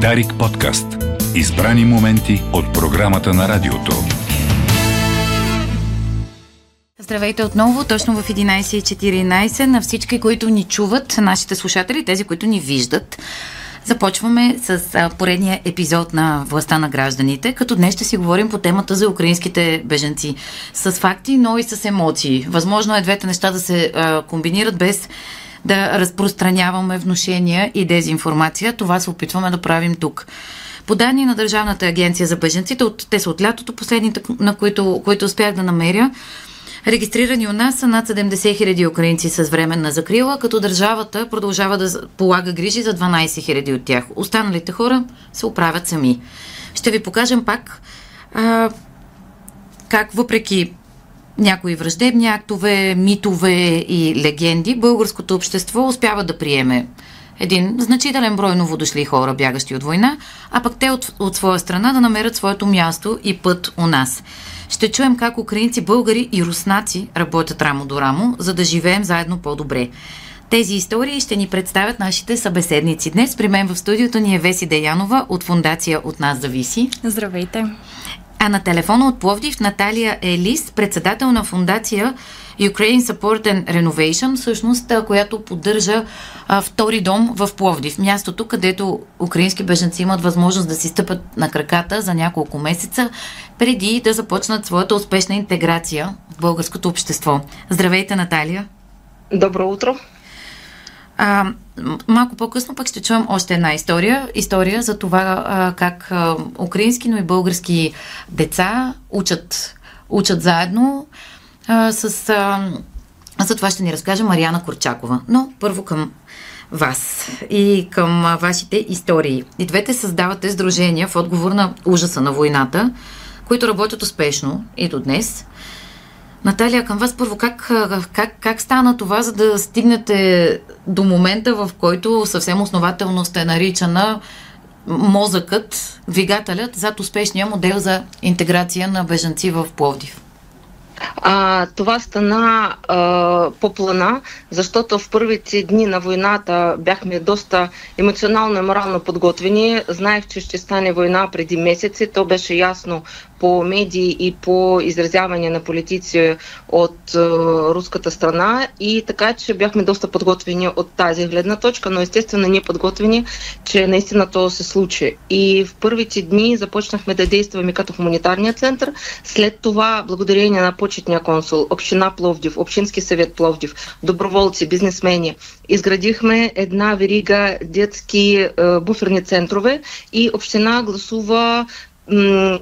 Дарик подкаст. Избрани моменти от програмата на радиото. Здравейте отново, точно в 11.14 на всички, които ни чуват, нашите слушатели, тези, които ни виждат. Започваме с поредния епизод на Властта на гражданите, като днес ще си говорим по темата за украинските беженци. С факти, но и с емоции. Възможно е двете неща да се комбинират без да разпространяваме вношения и дезинформация. Това се опитваме да правим тук. По данни на Държавната агенция за беженците, от, те са от лятото, последните, на които, които успях да намеря, Регистрирани у нас са над 70 хиляди украинци с временна закрила, като държавата продължава да полага грижи за 12 хиляди от тях. Останалите хора се оправят сами. Ще ви покажем пак а, как въпреки някои враждебни актове, митове и легенди, българското общество успява да приеме един значителен брой новодошли хора, бягащи от война, а пък те от, от своя страна да намерят своето място и път у нас. Ще чуем как украинци, българи и руснаци работят рамо до рамо, за да живеем заедно по-добре. Тези истории ще ни представят нашите събеседници. Днес при мен в студиото ни е Веси Деянова от фундация От нас зависи. Здравейте! А на телефона от Пловдив Наталия Елис, председател на фундация Ukraine Support and Renovation, всъщност, която поддържа а, втори дом в Пловдив. Мястото, където украински беженци имат възможност да си стъпат на краката за няколко месеца, преди да започнат своята успешна интеграция в българското общество. Здравейте, Наталия! Добро утро! А, малко по-късно пък ще чуем още една история. История за това как украински, но и български деца учат, учат заедно с... За това ще ни разкаже Марияна Корчакова. Но първо към вас и към вашите истории. И двете създавате сдружения в отговор на ужаса на войната, които работят успешно и до днес. Наталия, към вас първо, как, как, как стана това, за да стигнете до момента, в който съвсем основателно сте наричана мозъкът, двигателят зад успешния модел за интеграция на бежанци в Пловдив? А, това стана а, по плана, защото в първите дни на войната бяхме доста емоционално и морално подготвени. Знаех, че ще стане война преди месеци. То беше ясно по медии и по изразяване на политици от е, руската страна и така, че бяхме доста подготвени от тази гледна точка, но естествено не подготвени, че наистина то се случи. И в първите дни започнахме да действаме като хуманитарния център. След това, благодарение на почетния консул, Община Пловдив, Общински съвет Пловдив, доброволци, бизнесмени, изградихме една верига детски е, буферни центрове и Община гласува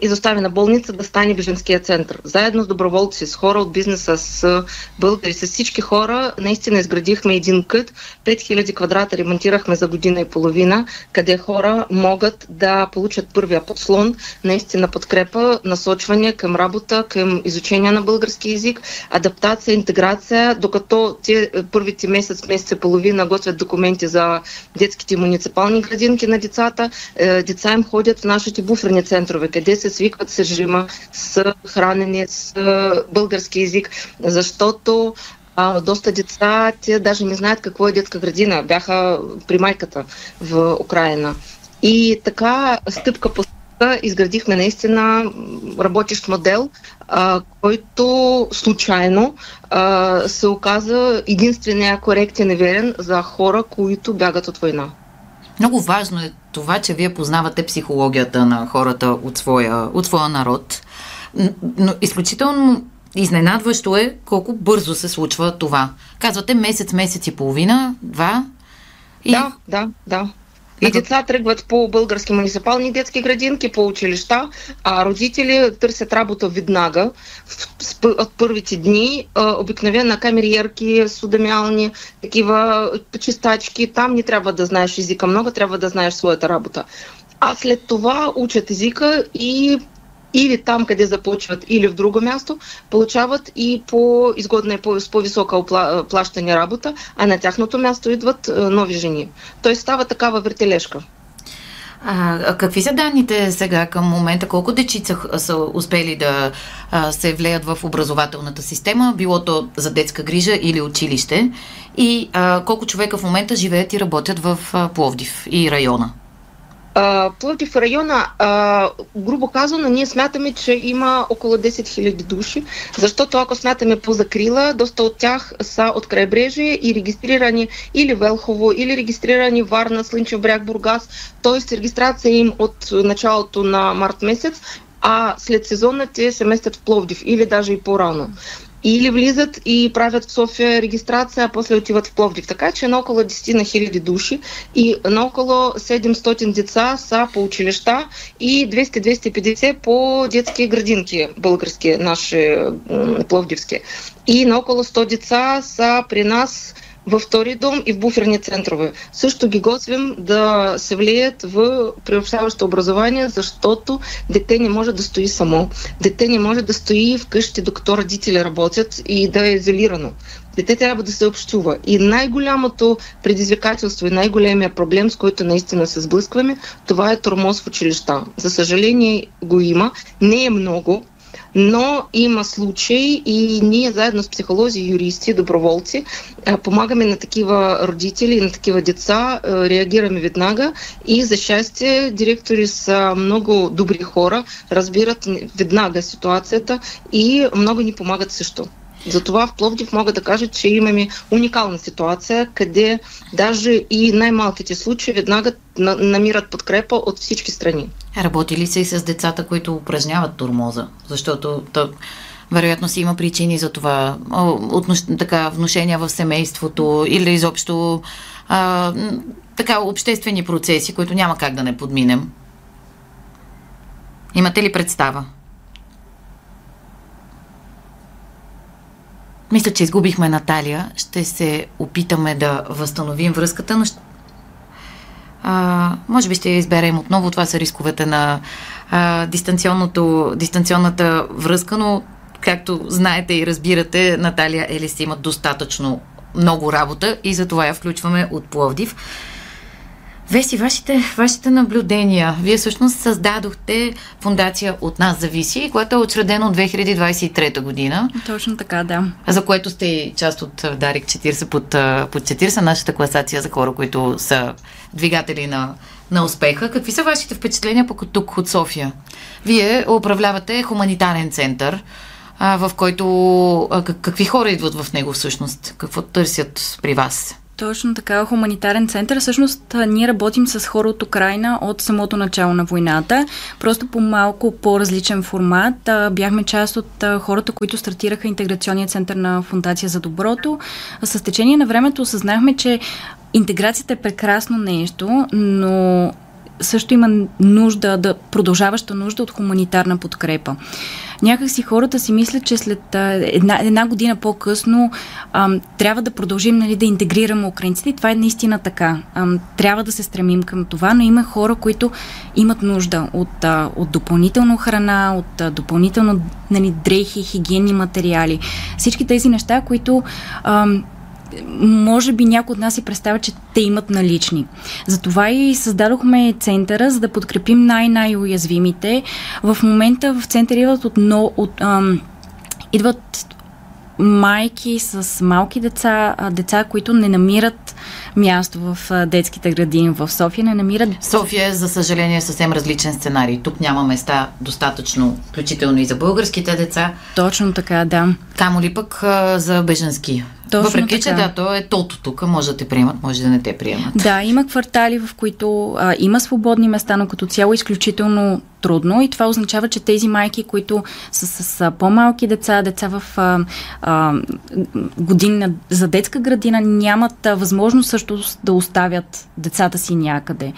изоставена болница да стане беженския център. Заедно с доброволци, с хора от бизнеса, с българи, с всички хора, наистина изградихме един кът, 5000 квадрата ремонтирахме за година и половина, къде хора могат да получат първия подслон, наистина подкрепа, насочване към работа, към изучение на български язик, адаптация, интеграция, докато те първите месец, месец и половина готвят документи за детските муниципални градинки на децата, е, деца им ходят в нашите буферни центрове центрове, къде се свикват с режима, с хранене, с български язик, защото а, доста деца, те даже не знаят какво е детска градина. Бяха при майката в Украина. И така, стъпка по стъпка, изградихме наистина работещ модел, а, който случайно а, се оказа единствения коректен и верен за хора, които бягат от война. Много важно е това, че вие познавате психологията на хората от своя, от своя народ. Но изключително изненадващо е колко бързо се случва това. Казвате месец, месец и половина, два. И... Да, да, да. И деца тръгват по български муниципални детски градинки, по училища, а родители търсят работа веднага от първите дни. Обикновено камериерки, судомялни, такива чистачки. Там не трябва да знаеш езика много, трябва да знаеш своята работа. А след това учат езика и или там, къде започват, или в друго място, получават и по изгодна и по, с по-висока плащане работа, а на тяхното място идват нови жени. Тоест става такава вертележка. А, какви са данните сега към момента? Колко дечица са успели да а, се влеят в образователната система, било то за детска грижа или училище? И а, колко човека в момента живеят и работят в а, Пловдив и района? Пловдив района, грубо казано, ние смятаме, че има около 10 000 души, защото ако смятаме по закрила, доста от тях са от крайбрежие и регистрирани или Велхово, или регистрирани Варна, Слънчев бряг, Бургас, т.е. регистрация им от началото на март месец, а след сезона те се местят в Пловдив или даже и по-рано или влизат и правят в София регистрация, а после отиват в Пловдив. Така че на около 10 на хиляди души и на около 700 деца са по училища и 200-250 по детски градинки, български, наши пловдивски. И на около 100 деца са при нас във втори дом и в буферни центрове. Също ги готвим да се влият в приобщаващо образование, защото дете не може да стои само. Дете не може да стои вкъщи, докато родители работят и да е изолирано. Дете трябва да се общува. И най-голямото предизвикателство и най-големия проблем, с който наистина се сблъскваме, това е тормоз в училища. За съжаление го има. Не е много, но има случаи и ние заедно с психолози, юристи, доброволци помагаме на такива родители, на такива деца, реагираме веднага и за щастие директори са много добри хора, разбират веднага ситуацията и много ни помагат също. Затова в Пловдив мога да кажа, че имаме уникална ситуация, къде даже и най-малките случаи веднага намират подкрепа от всички страни. Работи ли се и с децата, които упражняват турмоза? Защото то, вероятно си има причини за това. Отнош, така, вношения в семейството или изобщо а, така, обществени процеси, които няма как да не подминем. Имате ли представа? Мисля, че изгубихме Наталия. Ще се опитаме да възстановим връзката, но ще... а, може би ще я изберем отново. Това са рисковете на а, дистанционната връзка, но както знаете и разбирате, Наталия Елис имат достатъчно много работа и затова я включваме от Пловдив. Веси, вашите, вашите наблюдения. Вие всъщност създадохте фундация От нас зависи, която е учредена от 2023 година. Точно така, да. За което сте и част от Дарик 40 под, под 40, нашата класация за хора, които са двигатели на, на успеха. Какви са вашите впечатления по тук от София? Вие управлявате хуманитарен център, а, в който а, какви хора идват в него всъщност? Какво търсят при вас? Точно така, хуманитарен център. Всъщност ние работим с хора от Украина от самото начало на войната, просто по малко по-различен формат. Бяхме част от хората, които стартираха интеграционния център на Фундация за доброто. С течение на времето осъзнахме, че интеграцията е прекрасно нещо, но също има нужда, да, продължаваща нужда от хуманитарна подкрепа. Някак си хората си мислят, че след а, една, една година по-късно а, трябва да продължим нали, да интегрираме украинците и това е наистина така. А, трябва да се стремим към това, но има хора, които имат нужда от, а, от допълнително храна, от а, допълнително нали, дрехи, хигиенни материали. Всички тези неща, които а, може би някой от нас си представя, че те имат налични. Затова и създадохме центъра, за да подкрепим най-най-уязвимите. В момента в центъра идват от, но, от ам, идват майки с малки деца, деца, които не намират място в детските градини в София, не намират... София, за съжаление, е съвсем различен сценарий. Тук няма места достатъчно, включително и за българските деца. Точно така, да. Камо ли пък за беженски точно Въпреки, така. че да, то е тото тук, може да те приемат, може да не те приемат. Да, има квартали, в които а, има свободни места, но като цяло е изключително трудно и това означава, че тези майки, които са с, с по-малки деца, деца в а, а, година за детска градина, нямат а, възможност също да оставят децата си някъде.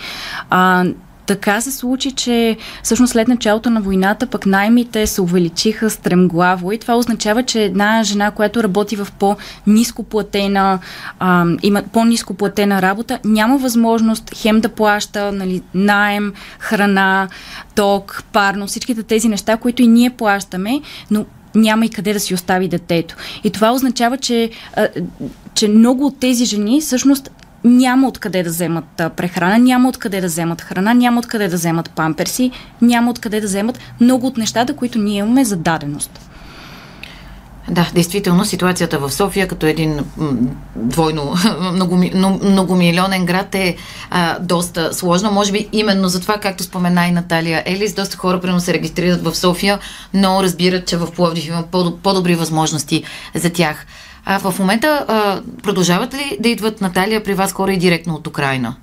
А, така се случи, че всъщност след началото на войната пък наймите се увеличиха стремглаво и това означава, че една жена, която работи в по-низко платена, а, има по-низко платена работа, няма възможност хем да плаща нали, найем, храна, ток, парно, всичките тези неща, които и ние плащаме, но няма и къде да си остави детето. И това означава, че, а, че много от тези жени всъщност няма откъде да вземат прехрана, няма откъде да вземат храна, няма откъде да вземат памперси, няма откъде да вземат много от нещата, които ние имаме за даденост. Да, действително ситуацията в София като един двойно многомилионен град е а, доста сложна. Може би именно за това, както спомена и Наталия Елис, доста хора примерно се регистрират в София, но разбират, че в Пловдив има по-добри възможности за тях. А в момента а, продължават ли да идват Наталия при вас хора и директно от Украина?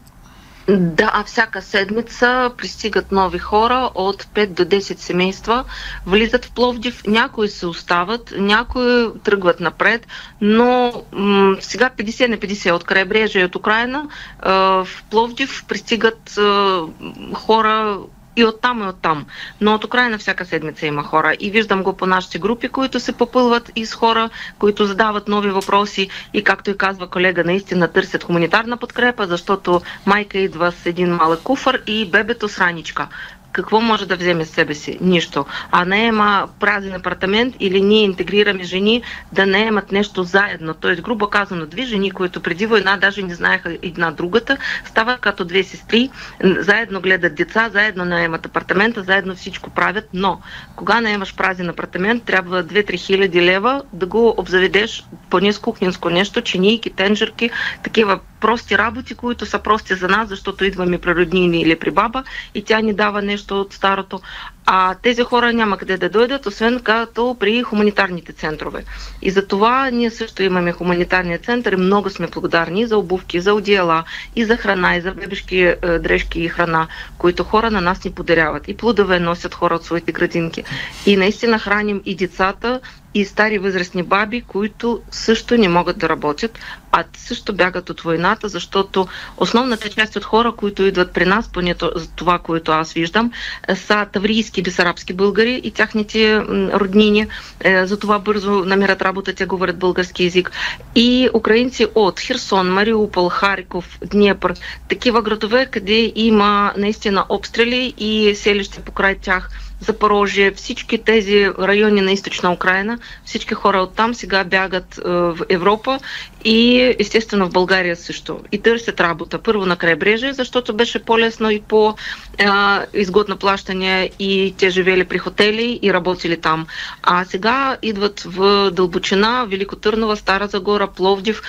Да, всяка седмица пристигат нови хора от 5 до 10 семейства, влизат в Пловдив, някои се остават, някои тръгват напред, но м- сега 50 на 50 от крайбрежие от Украина в Пловдив пристигат хора и оттам и оттам. Но от Украина всяка седмица има хора. И виждам го по нашите групи, които се попълват из хора, които задават нови въпроси и както и казва колега, наистина търсят хуманитарна подкрепа, защото майка идва с един малък куфър и бебето с раничка какво може да вземе с себе си? Нищо. А не има празен апартамент или ние интегрираме жени да не имат нещо заедно. Тоест, грубо казано, две жени, които преди война даже не знаеха една другата, стават като две сестри, заедно гледат деца, заедно наемат апартамента, заедно всичко правят, но кога наемаш празен апартамент, трябва 2-3 хиляди лева да го обзаведеш с кухненско нещо, чинийки, тенджерки, такива прости работи, които са прости за нас, защото идваме при роднини или при баба и тя ни дава нещо от старото. А тези хора няма къде да дойдат, освен като при хуманитарните центрове. И за това ние също имаме хуманитарния център и много сме благодарни за обувки, за одеяла и за храна, и за бебешки е, дрежки и храна, които хора на нас ни подаряват. И плодове носят хора от своите градинки. И наистина храним и децата, и стари възрастни баби, които също не могат да работят, а също бягат от войната, защото основната част от хора, които идват при нас, поне това, което аз виждам, са таврийски бесарабски българи и тяхните роднини. Е, за това бързо намират работа, те говорят български язик. И украинци от Херсон, Мариупол, Хариков, Днепър, такива градове, къде има наистина обстрели и селище покрай тях – Запорожие, всички тези райони на източна Украина, всички хора оттам сега бягат е, в Европа и естествено в България също. И търсят работа. Първо на крайбрежие, защото беше по-лесно и по-изгодно плащане и те живели при хотели и работили там. А сега идват в дълбочина, Велико Търнова, Стара Загора, Пловдив,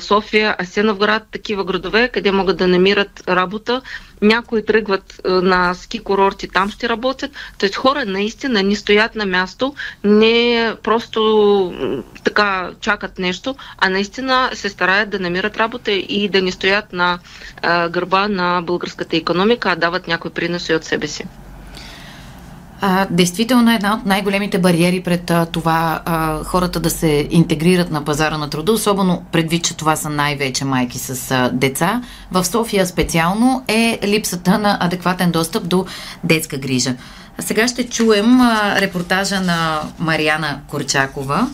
София, Асеновград, такива градове, къде могат да намират работа някои тръгват на ски курорти, там ще работят. Тоест хора наистина не стоят на място, не просто така чакат нещо, а наистина се стараят да намират работа и да не стоят на гърба на българската економика, а дават някои приноси от себе си. А, действително е една от най-големите бариери пред а, това а, хората да се интегрират на пазара на труда, особено предвид, че това са най-вече майки с а, деца. В София специално е липсата на адекватен достъп до детска грижа. А сега ще чуем а, репортажа на Мариана Корчакова,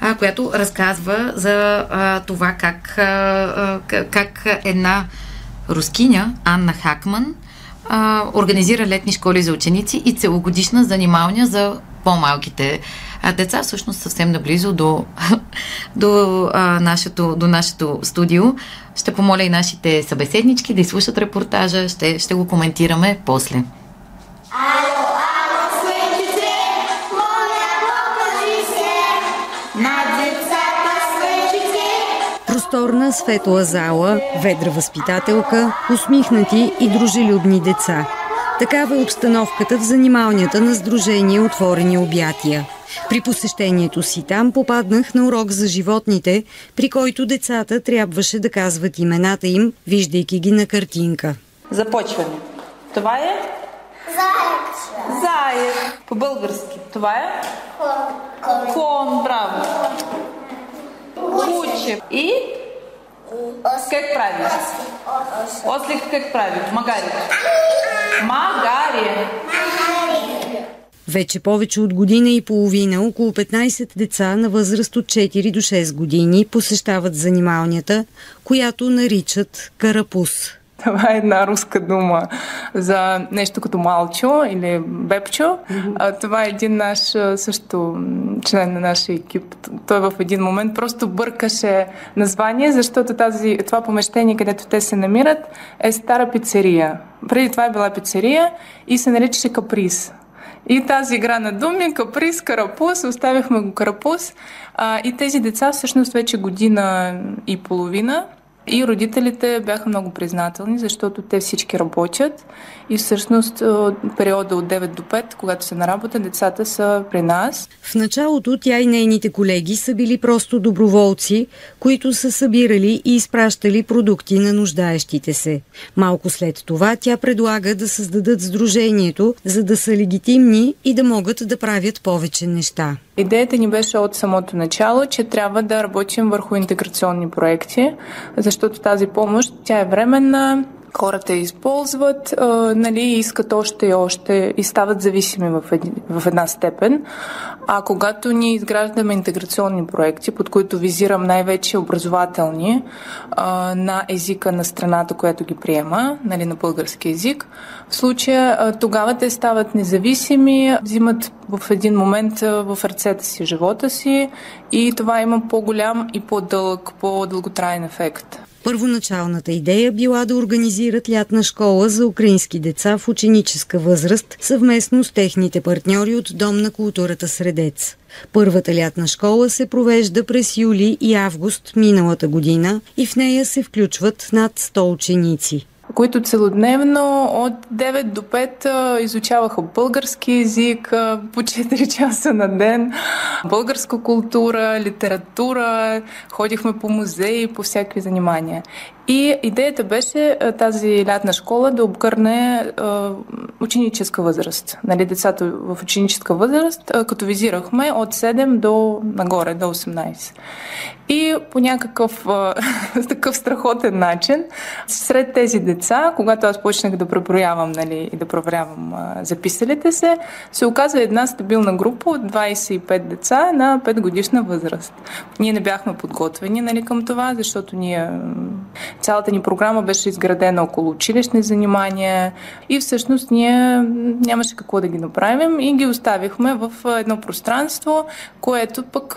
а, която разказва за а, това как, а, как една рускиня, Анна Хакман, а, организира летни школи за ученици и целогодишна занималня за по-малките а деца, всъщност съвсем наблизо до, до, а, нашето, до нашето студио. Ще помоля и нашите събеседнички да изслушат репортажа, ще, ще го коментираме после. Просторна светла зала, ведра възпитателка, усмихнати и дружелюбни деца. Такава е обстановката в занималнята на Сдружение Отворени обятия. При посещението си там попаднах на урок за животните, при който децата трябваше да казват имената им, виждайки ги на картинка. Започваме. Това е? Заек. Заек. По-български. Това е? Кон. Кон, браво. Куче. И? Как прави? Ослик как прави? Магари. Магари. Вече повече от година и половина около 15 деца на възраст от 4 до 6 години посещават занималнята, която наричат карапус. Това е една руска дума за нещо като малчо или бепчо. Mm-hmm. А, това е един наш също член на нашия екип. Той в един момент просто бъркаше название, защото тази, това помещение, където те се намират, е стара пицерия. Преди това е била пицерия и се наричаше Каприз. И тази игра на думи, каприз, карапус, оставихме го карапус. А, и тези деца всъщност вече година и половина и родителите бяха много признателни, защото те всички работят и всъщност периода от 9 до 5, когато са на работа, децата са при нас. В началото тя и нейните колеги са били просто доброволци, които са събирали и изпращали продукти на нуждаещите се. Малко след това тя предлага да създадат сдружението, за да са легитимни и да могат да правят повече неща. Идеята ни беше от самото начало, че трябва да работим върху интеграционни проекти, защото тази помощ тя е временна, хората използват, а, нали, искат още и още и стават зависими в, един, в една степен. А когато ние изграждаме интеграционни проекти, под които визирам най-вече образователни а, на езика на страната, която ги приема, нали, на български език, в случая а, тогава те стават независими, взимат в един момент а, в ръцете си живота си и това има по-голям и по-дълъг, по-дълготраен ефект. Първоначалната идея била да организират лятна школа за украински деца в ученическа възраст съвместно с техните партньори от Дом на културата Средец. Първата лятна школа се провежда през юли и август миналата година и в нея се включват над 100 ученици които целодневно от 9 до 5 изучаваха български язик по 4 часа на ден, българска култура, литература, ходихме по музеи, по всякакви занимания. И идеята беше тази лятна школа да обгърне ученическа възраст. Нали, децата в ученическа възраст, като визирахме от 7 до нагоре, до 18. И по някакъв такъв страхотен начин, сред тези деца, когато аз почнах да преброявам нали, и да проверявам записалите се, се оказа една стабилна група от 25 деца на 5 годишна възраст. Ние не бяхме подготвени нали, към това, защото ние цялата ни програма беше изградена около училищни занимания и всъщност ние нямаше какво да ги направим и ги оставихме в едно пространство, което пък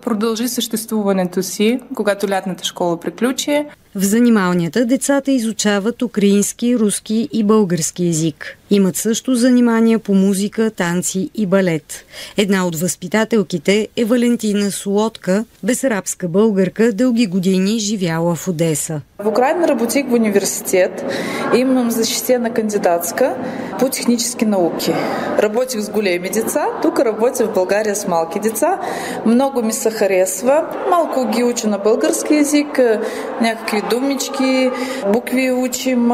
продължи съществуването си, когато лятната школа приключи. В занималнията децата изучават украински, руски и български язик. Имат също занимания по музика, танци и балет. Една от възпитателките е Валентина Солодка, безрабска българка, дълги години живяла в Одеса. В Украина работих в университет. Имам защитена кандидатска по технически науки. Работих с големи деца, тук работя в България с малки деца. Много ми се харесва. Малко ги уча на български язик, някакви думички, букви учим,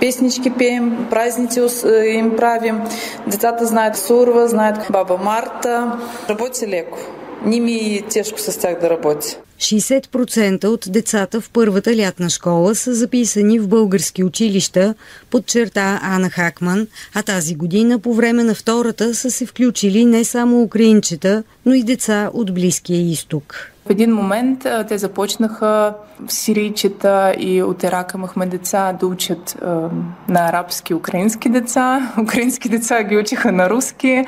песнички пеем, празници им правим. Децата знаят Сурва, знаят баба Марта. Работи леко. Не ми е тежко с тях да работя. 60% от децата в първата лятна школа са записани в български училища, подчерта Ана Хакман, а тази година по време на втората са се включили не само украинчета, но и деца от Близкия изток. В един момент те започнаха сирийчета и от Ирак имахме деца да учат е, на арабски украински деца. Украински деца ги учиха на руски.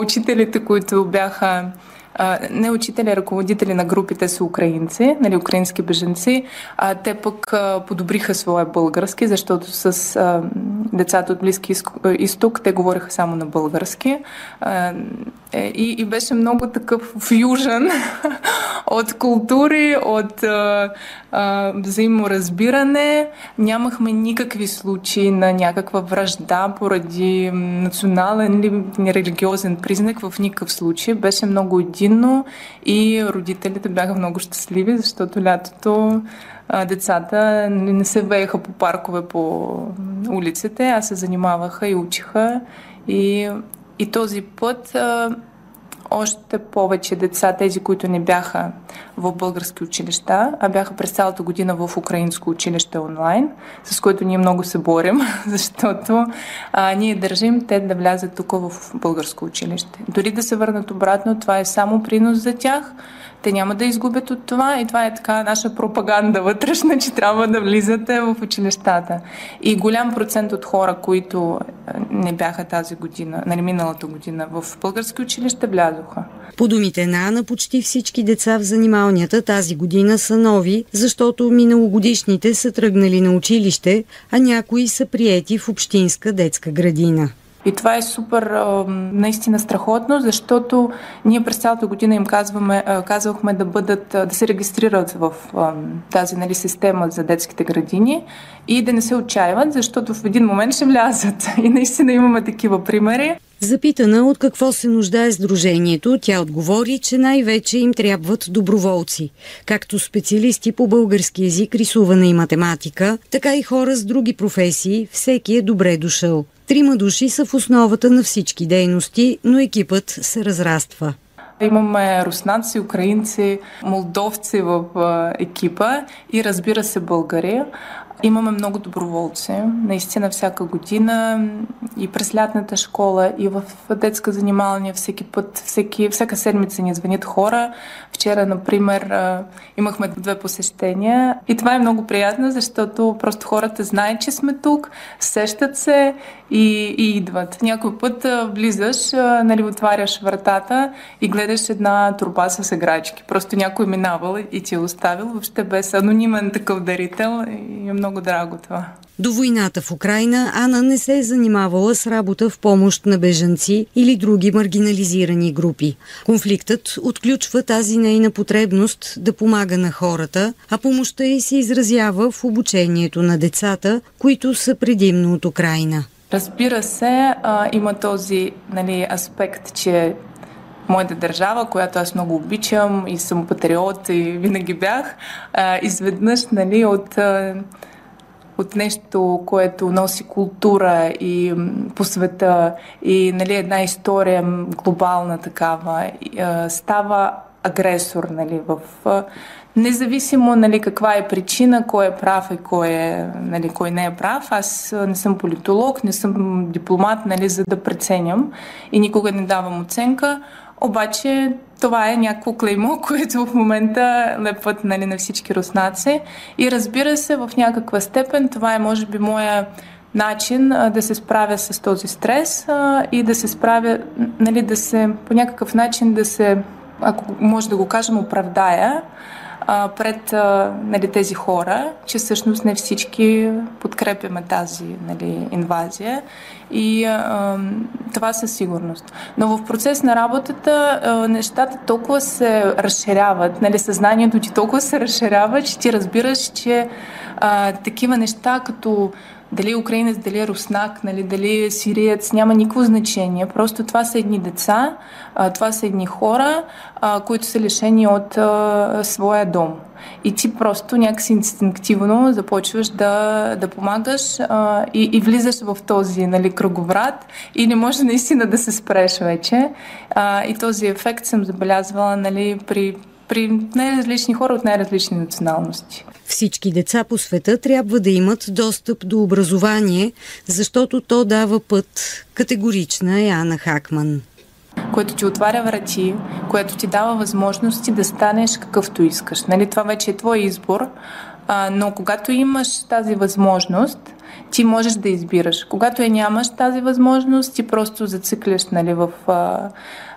Учителите, които бяха не учители, ръководители на групите са украинци, нали, украински беженци. А, те пък а, подобриха своя български, защото с а, децата от Близки изток те говореха само на български. А, е, и, и беше много такъв фюжен от култури, от а, а, взаиморазбиране. Нямахме никакви случаи на някаква вражда поради национален или религиозен признак в никакъв случай. Беше много единно и родителите бяха много щастливи, защото лятото децата не се вееха по паркове по улиците, а се занимаваха и учиха. И, и този път а, още повече деца, тези, които не бяха в български училища, а бяха през цялата година в украинско училище онлайн, с което ние много се борим, защото а, ние държим те да влязат тук в българско училище. Дори да се върнат обратно, това е само принос за тях. Те няма да изгубят от това и това е така наша пропаганда вътрешна, че трябва да влизате в училищата. И голям процент от хора, които не бяха тази година, нали миналата година в български училище, влязоха. По думите на Ана, почти всички деца в занималнията тази година са нови, защото миналогодишните са тръгнали на училище, а някои са приети в общинска детска градина. И това е супер наистина страхотно, защото ние през цялата година им казваме, казвахме да бъдат, да се регистрират в тази нали, система за детските градини и да не се отчаиват, защото в един момент ще влязат. И наистина имаме такива примери. Запитана от какво се нуждае Сдружението, тя отговори, че най-вече им трябват доброволци, както специалисти по български язик, рисуване и математика, така и хора с други професии, всеки е добре дошъл. Трима души са в основата на всички дейности, но екипът се разраства. Имаме руснаци, украинци, молдовци в екипа и разбира се българи. Имаме много доброволци, наистина всяка година и през лятната школа, и в детска занималния всеки път, всеки, всяка седмица ни звънят хора. Вчера, например, имахме две посещения и това е много приятно, защото просто хората знаят, че сме тук, сещат се и, и идват. Някой път влизаш, нали, отваряш вратата и гледаш една труба с играчки. Просто някой минавал и ти е оставил, въобще без анонимен такъв дарител и е много драго това. До войната в Украина Ана не се е занимавала с работа в помощ на бежанци или други маргинализирани групи. Конфликтът отключва тази нейна потребност да помага на хората, а помощта й се изразява в обучението на децата, които са предимно от Украина. Разбира се, а, има този нали, аспект, че моята държава, която аз много обичам и съм патриот и винаги бях, а, изведнъж нали, от, а, от нещо, което носи култура и по света и нали, една история глобална такава, става агресор нали, в Независимо нали, каква е причина, кой е прав и кой, е, нали, кой не е прав, аз не съм политолог, не съм дипломат, нали, за да преценям и никога не давам оценка. Обаче това е някакво клеймо, което в момента лепват нали, на всички руснаци. И разбира се, в някаква степен това е, може би, моя начин а, да се справя с този стрес а, и да се справя, нали, да се по някакъв начин да се, ако може да го кажем, оправдая а, пред а, нали, тези хора, че всъщност не всички подкрепяме тази нали, инвазия и а, това със сигурност. Но в процес на работата а, нещата толкова се разширяват, нали, съзнанието ти толкова се разширява, че ти разбираш, че а, такива неща като дали е украинец, дали е руснак, нали, дали е сириец, няма никакво значение. Просто това са едни деца, това са едни хора, които са лишени от своя дом. И ти просто някакси инстинктивно започваш да, да помагаш а, и, и влизаш в този нали, кръговрат и не може наистина да се спреш вече. А, и този ефект съм забелязвала нали, при при най-различни хора от най-различни националности. Всички деца по света трябва да имат достъп до образование, защото то дава път. Категорична е Ана Хакман което ти отваря врати, което ти дава възможности да станеш какъвто искаш. Нали, това вече е твой избор, а, но когато имаш тази възможност, ти можеш да избираш. Когато я нямаш тази възможност, ти просто зацикляш нали, в а,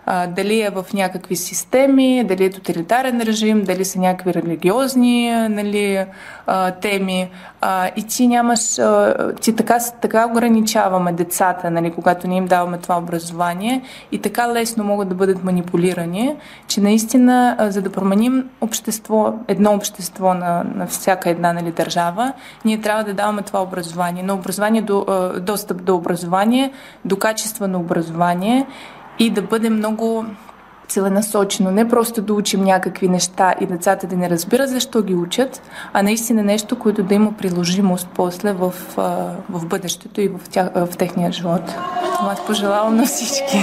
а, дали е в някакви системи, дали е тоталитарен режим, дали са някакви религиозни нали, а, теми. А, и ти нямаш, а, ти така, така ограничаваме децата, нали, когато ние им даваме това образование и така лесно могат да бъдат манипулирани, че наистина, а, за да променим общество, едно общество на, на всяка една нали, държава, ние трябва да даваме това образование. Но образование до, а, достъп до образование, до качествено образование и да бъде много целенасочено. Не просто да учим някакви неща и децата да не разбират защо ги учат, а наистина нещо, което да има приложимост после в, в бъдещето и в, тях, в техния живот. Това пожелавам на всички.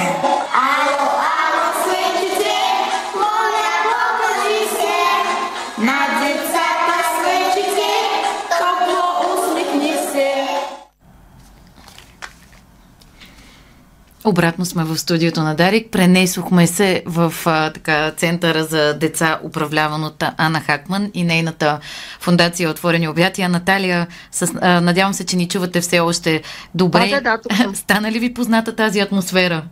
Обратно сме в студиото на Дарик. Пренесохме се в а, така, центъра за деца, управляван от Ана Хакман и нейната фундация Отворени обятия. Наталия, с, а, надявам се, че ни чувате все още добре. Да, да, да, Стана ли ви позната тази атмосфера?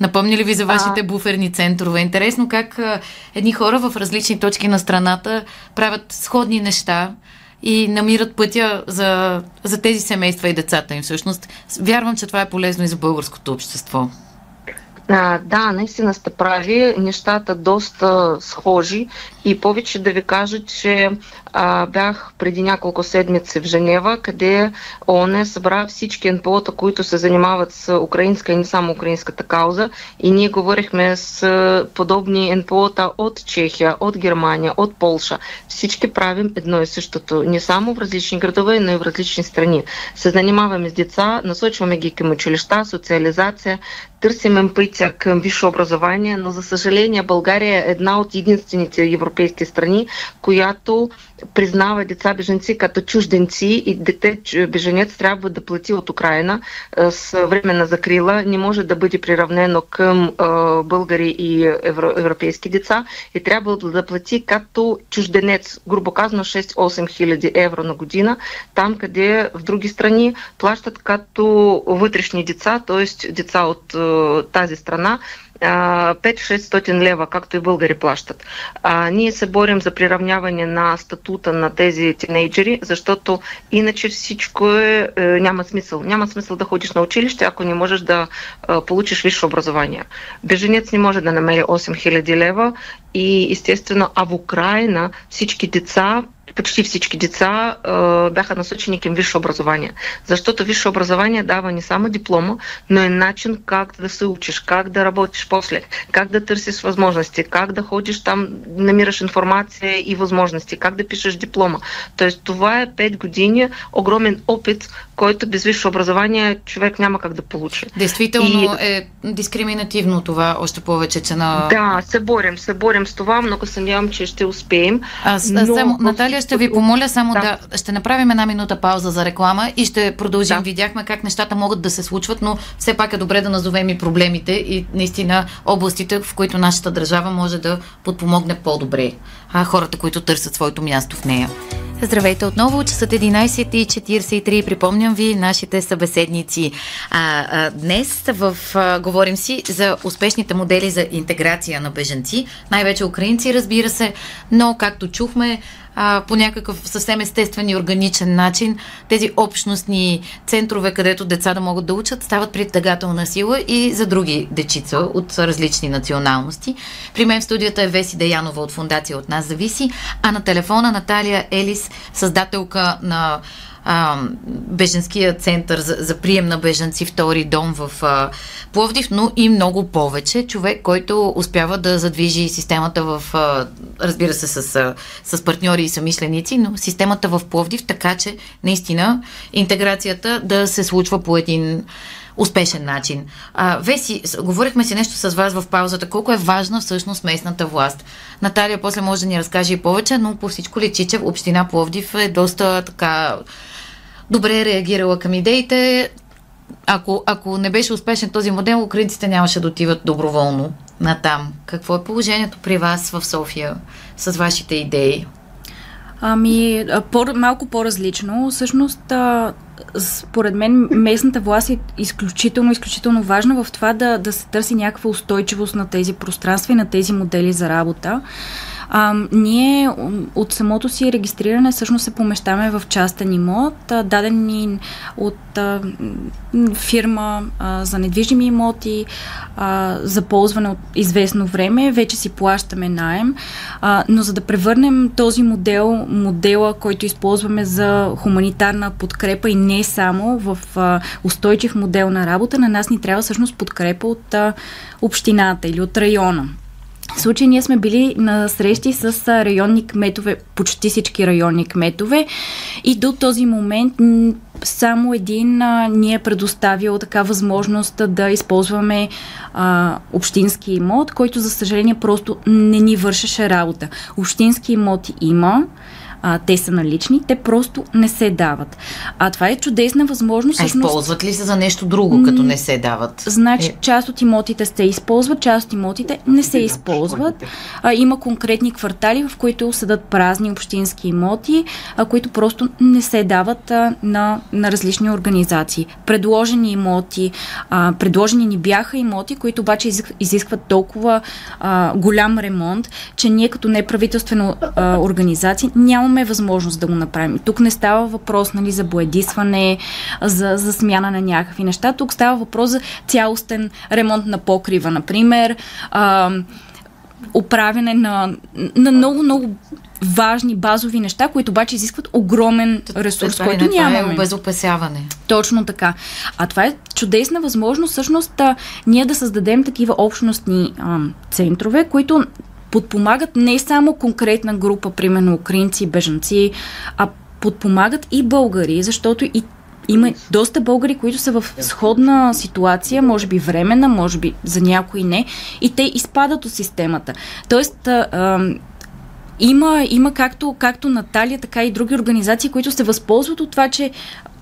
Напомня ли ви за вашите а... буферни центрове? Интересно как а, едни хора в различни точки на страната правят сходни неща и намират пътя за, за тези семейства и децата им всъщност. Вярвам, че това е полезно и за българското общество. А, да, наистина сте прави. Нещата доста схожи и повече да ви кажа, че а, бях преди няколко седмици в Женева, къде ООН събра всички НПО-та, които се занимават с украинска и не само украинската кауза и ние говорихме с подобни НПО-та от Чехия, от Германия, от Полша. Всички правим едно и същото. Не само в различни градове, но и в различни страни. Се занимаваме с деца, насочваме ги към училища, социализация, търсим им пътя към висше образование, но за съжаление България е една от единствените европейски страни, която признава деца беженци като чужденци и дете беженец трябва да плати от Украина с време на закрила, не може да бъде приравнено към българи и европейски деца и трябва да плати като чужденец, грубо казано 6-8 хиляди евро на година, там къде в други страни плащат като вътрешни деца, т.е. деца от тази страна, 5-600 лева, както и българи плащат. А, ние се борим за приравняване на статута на тези тинейджери, защото иначе всичко е, е, няма смисъл. Няма смисъл да ходиш на училище, ако не можеш да е, получиш висше образование. Беженец не може да намери 8000 лева и естествено, а в Украина всички деца почти всички деца а, бяха насочени към висше образование. Защото висше образование дава не само диплома, но и начин как да се учиш, как да работиш после, как да търсиш възможности, как да ходиш там, намираш информация и възможности, как да пишеш диплома. Тоест това е 5 години огромен опит, който без висше образование човек няма как да получи. Действително и... е дискриминативно това, още повече, че на... Да, се борим, се борим с това, много се надявам, че ще успеем. Аз, но... само, Наталия, ще ви помоля само да. да... Ще направим една минута пауза за реклама и ще продължим. Да. Видяхме как нещата могат да се случват, но все пак е добре да назовем и проблемите и наистина областите, в които нашата държава може да подпомогне по-добре а, хората, които търсят своето място в нея. Здравейте отново, часът 11.43. Припомням ви нашите събеседници. А, а, днес в, а, говорим си за успешните модели за интеграция на беженци, най-вече украинци, разбира се, но както чухме, а, по някакъв съвсем естествен и органичен начин тези общностни центрове, където деца да могат да учат, стават притегателна сила и за други дечица от различни националности. При мен в студията е Веси Деянова от фундация От нас зависи, а на телефона Наталия Елис, създателка на а, беженския център за, за прием на беженци, втори дом в а, Пловдив, но и много повече. Човек, който успява да задвижи системата в, а, разбира се, с, а, с партньори и самишленици, но системата в Пловдив, така че наистина интеграцията да се случва по един успешен начин. А, Веси, говорихме си нещо с вас в паузата. Колко е важна всъщност местната власт? Наталия после може да ни разкаже и повече, но по всичко личи, че община Пловдив е доста така добре реагирала към идеите. Ако, ако не беше успешен този модел, украинците нямаше да отиват доброволно на там. Какво е положението при вас в София с вашите идеи? Ами, по, малко по-различно. Всъщност, според мен, местната власт е изключително, изключително важна в това да, да се търси някаква устойчивост на тези пространства и на тези модели за работа. А, ние от самото си регистриране всъщност се помещаваме в частен имот, даден ни от а, фирма а, за недвижими имоти а, за ползване от известно време. Вече си плащаме найем, а, но за да превърнем този модел, модела, който използваме за хуманитарна подкрепа и не само в а, устойчив модел на работа, на нас ни трябва всъщност подкрепа от а, общината или от района. Случай ние сме били на срещи с районни кметове, почти всички районни кметове и до този момент само един а, ни е предоставил така възможност да използваме а, общински имот, който за съжаление просто не ни вършеше работа. Общински имот има, а, те са налични, те просто не се дават. А това е чудесна възможност. А използват ли се за нещо друго, като не се дават? Значи, е... част от имотите се използват, част от имотите не се използват. А, има конкретни квартали, в които седат празни общински имоти, а, които просто не се дават а, на, на различни организации. Предложени имоти, а, предложени ни бяха имоти, които обаче изискват толкова а, голям ремонт, че ние като неправителствена а, организация нямаме имаме възможност да го направим. Тук не става въпрос нали, за боядисване, за, за смяна на някакви неща. Тук става въпрос за цялостен ремонт на покрива, например. А, оправяне на, на много, много важни базови неща, които обаче изискват огромен ресурс, това е- който това нямаме. Е обезопасяване. Точно така. А това е чудесна възможност всъщност а, ние да създадем такива общностни а, центрове, които подпомагат не само конкретна група, примерно украинци, бежанци, а подпомагат и българи, защото и има доста българи, които са в сходна ситуация, може би времена, може би за някои не, и те изпадат от системата. Тоест, а, има, има както, както Наталия, така и други организации, които се възползват от това, че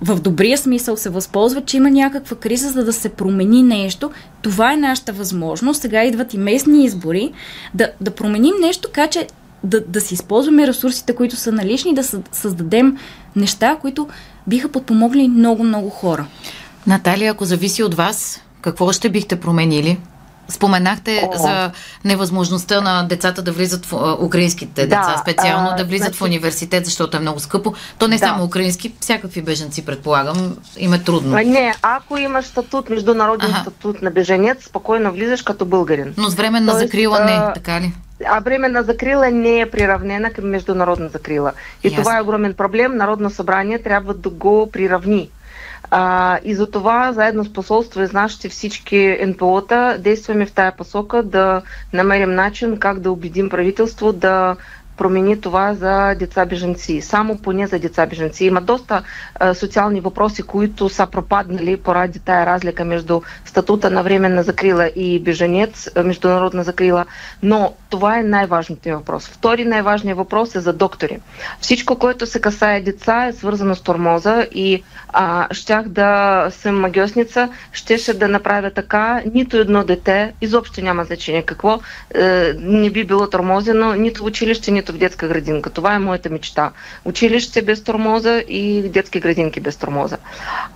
в добрия смисъл се възползват, че има някаква криза, за да се промени нещо. Това е нашата възможност. Сега идват и местни избори. Да, да променим нещо, така че да, да си използваме ресурсите, които са налични, да създадем неща, които биха подпомогли много-много хора. Наталия, ако зависи от вас, какво ще бихте променили? Споменахте О. за невъзможността на децата да влизат в украинските да, деца, специално а, да влизат значи... в университет, защото е много скъпо. То не да. само украински, всякакви беженци, предполагам, им е трудно. А, не, ако имаш статут, международен ага. статут на беженец, спокойно влизаш като българин. Но с временна Тоест, закрила не, така ли? А временна закрила не е приравнена към международна закрила. И Ясно. това е огромен проблем. Народно събрание трябва да го приравни. А, и за това, заедно с посолство и с нашите всички НПО-та, действаме в тая посока да намерим начин как да убедим правителство да промени това за деца беженци. Само поне за деца беженци. Има доста а, социални въпроси, които са пропаднали поради тая разлика между статута на временна закрила и беженец, международна закрила. Но това е най-важният въпрос. Втори най-важният въпрос е за доктори. Всичко, което се касае деца е свързано с тормоза и а, щях да съм магиосница, щеше да направя така, нито едно дете, изобщо няма значение какво, е, не би било тормозено нито в училище, нито в детска градинка. Това е моята мечта. Училище без тормоза и детски градинки без тормоза.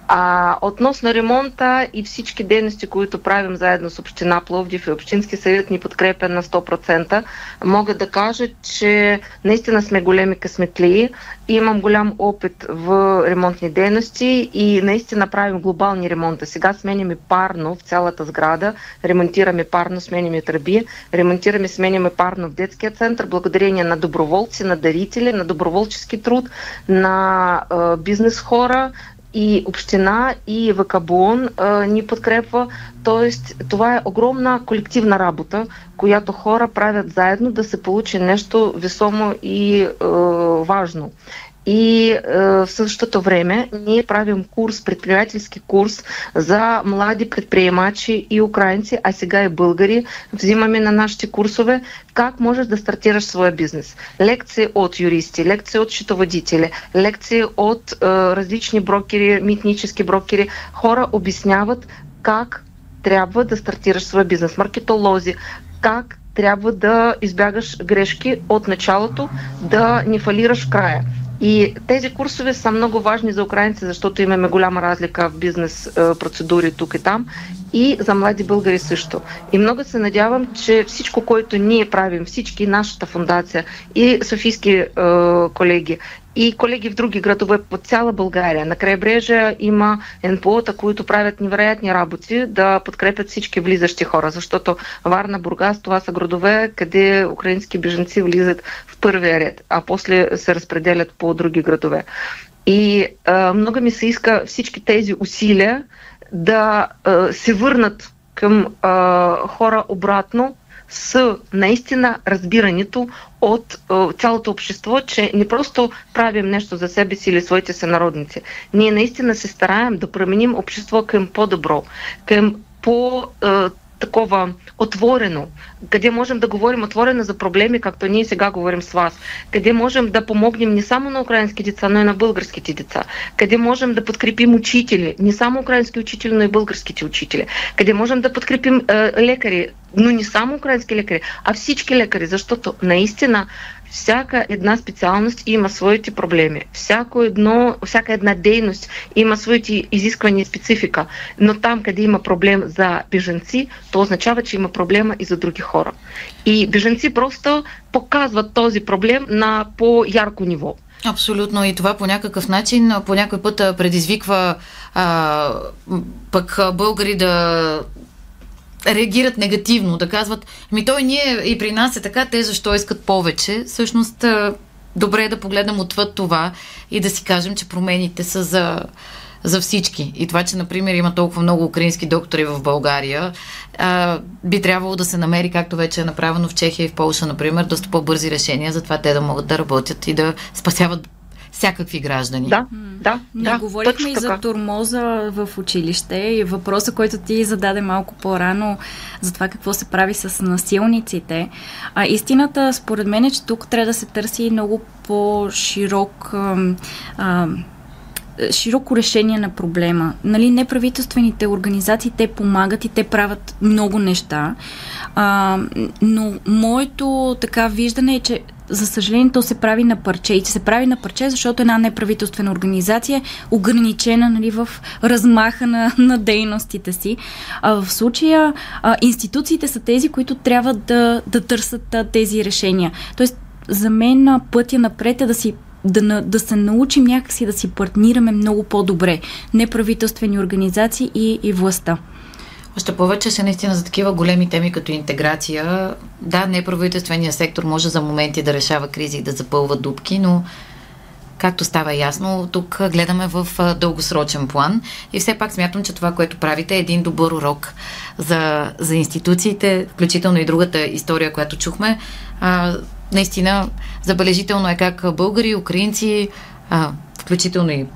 А относно ремонта и всички дейности, които правим заедно с Община Пловдив и Общински съвет ни подкрепя на 100%, мога да кажа, че наистина сме големи късметлии. Имам голям опит в ремонтни дейности и наистина правим глобални ремонта. Сега сменяме парно в цялата сграда, ремонтираме парно, сменяме тръби, ремонтираме, сменяме парно в детския център, благодарение на доброволци, на дарители, на доброволчески труд, на бизнес хора, и община, и ВКБОН а, ни подкрепва. Тоест, това е огромна колективна работа, която хора правят заедно да се получи нещо весомо и а, важно. И е, в същото време ние правим курс, предприятелски курс за млади предприемачи и украинци, а сега и българи. Взимаме на нашите курсове как можеш да стартираш своя бизнес. Лекции от юристи, лекции от счетоводители, лекции от е, различни брокери, митнически брокери. Хора обясняват как трябва да стартираш своя бизнес. Маркетолози, как трябва да избягаш грешки от началото, да не фалираш края. И тези курсове са много важни за украинци, защото имаме голяма разлика в бизнес процедури тук и там и за млади българи също. И много се надявам, че всичко, което ние правим, всички, нашата фундация и софийски е, колеги, и колеги в други градове по цяла България. На крайбрежа има НПО-та, които правят невероятни работи да подкрепят всички влизащи хора, защото Варна, Бургас, това са градове, къде украински беженци влизат в първия ред, а после се разпределят по други градове. И а, много ми се иска всички тези усилия да а, се върнат към а, хора обратно с наистина разбирането от а, цялото общество, че не просто правим нещо за себе си или своите сънародници. Ние наистина се стараем да променим общество към по-добро, към по а, такова отворено, къде можем да говорим отворено за проблеми, както ние сега говорим с вас, къде можем да помогнем не само на украински деца, но и на българските деца, къде можем да подкрепим учители, не само украински учители, но и българските учители, къде можем да подкрепим е, лекари, но не само украински лекари, а всички лекари, защото наистина всяка една специалност има своите проблеми. Всяко едно, всяка една дейност има своите изисквания и специфика. Но там, къде има проблем за беженци, то означава, че има проблема и за други хора. И беженци просто показват този проблем на по-ярко ниво. Абсолютно. И това по някакъв начин, по някой път предизвиква а, пък българи да реагират негативно, да казват, ми той ние и при нас е така, те защо искат повече. Всъщност, добре е да погледнем отвъд това и да си кажем, че промените са за, за всички. И това, че, например, има толкова много украински доктори в България, а, би трябвало да се намери, както вече е направено в Чехия и в Полша, например, доста по-бързи решения, за това те да могат да работят и да спасяват всякакви граждани. Да, да. Не да, говорихме и за турмоза в училище и въпроса, който ти зададе малко по-рано за това какво се прави с насилниците. А истината, според мен, е, че тук трябва да се търси много по-широк а, а, широко решение на проблема. Нали, неправителствените организации, те помагат и те правят много неща, а, но моето така виждане е, че за съжаление, то се прави на парче. И се прави на парче, защото една неправителствена организация е ограничена нали, в размаха на, на дейностите си. А в случая а, институциите са тези, които трябва да, да търсят а, тези решения. Тоест, за мен пътя напред е да си да, да се научим някакси да си партнираме много по-добре неправителствени организации и, и властта. Още повече се наистина за такива големи теми като интеграция. Да, неправителствения сектор може за моменти да решава кризи и да запълва дупки, но както става ясно, тук гледаме в дългосрочен план и все пак смятам, че това, което правите е един добър урок за, за институциите, включително и другата история, която чухме. А, наистина забележително е как българи, украинци, а, включително и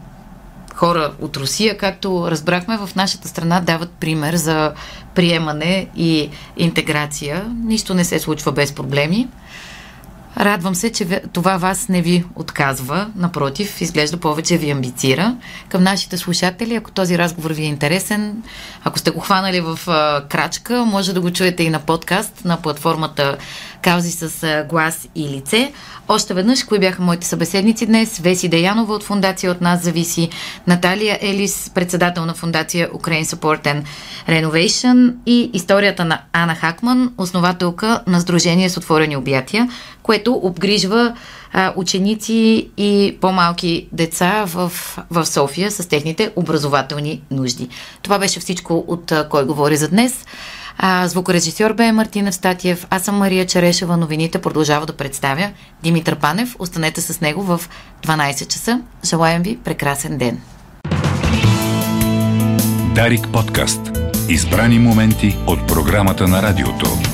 хора от Русия, както разбрахме, в нашата страна дават пример за приемане и интеграция. Нищо не се случва без проблеми. Радвам се, че това вас не ви отказва. Напротив, изглежда повече ви амбицира. Към нашите слушатели, ако този разговор ви е интересен, ако сте го хванали в а, крачка, може да го чуете и на подкаст на платформата Каузи с а, глас и лице. Още веднъж, кои бяха моите събеседници днес? Веси Деянова от фундация От нас зависи, Наталия Елис, председател на фундация Ukraine Support and Renovation и историята на Ана Хакман, основателка на Сдружение с отворени обятия, което обгрижва а, ученици и по-малки деца в, в София с техните образователни нужди. Това беше всичко от а, Кой говори за днес. А, звукорежисьор бе Мартина Статиев. Аз съм Мария Черешева. Новините продължава да представя Димитър Панев. Останете с него в 12 часа. Желаем ви прекрасен ден. Дарик подкаст. Избрани моменти от програмата на радиото.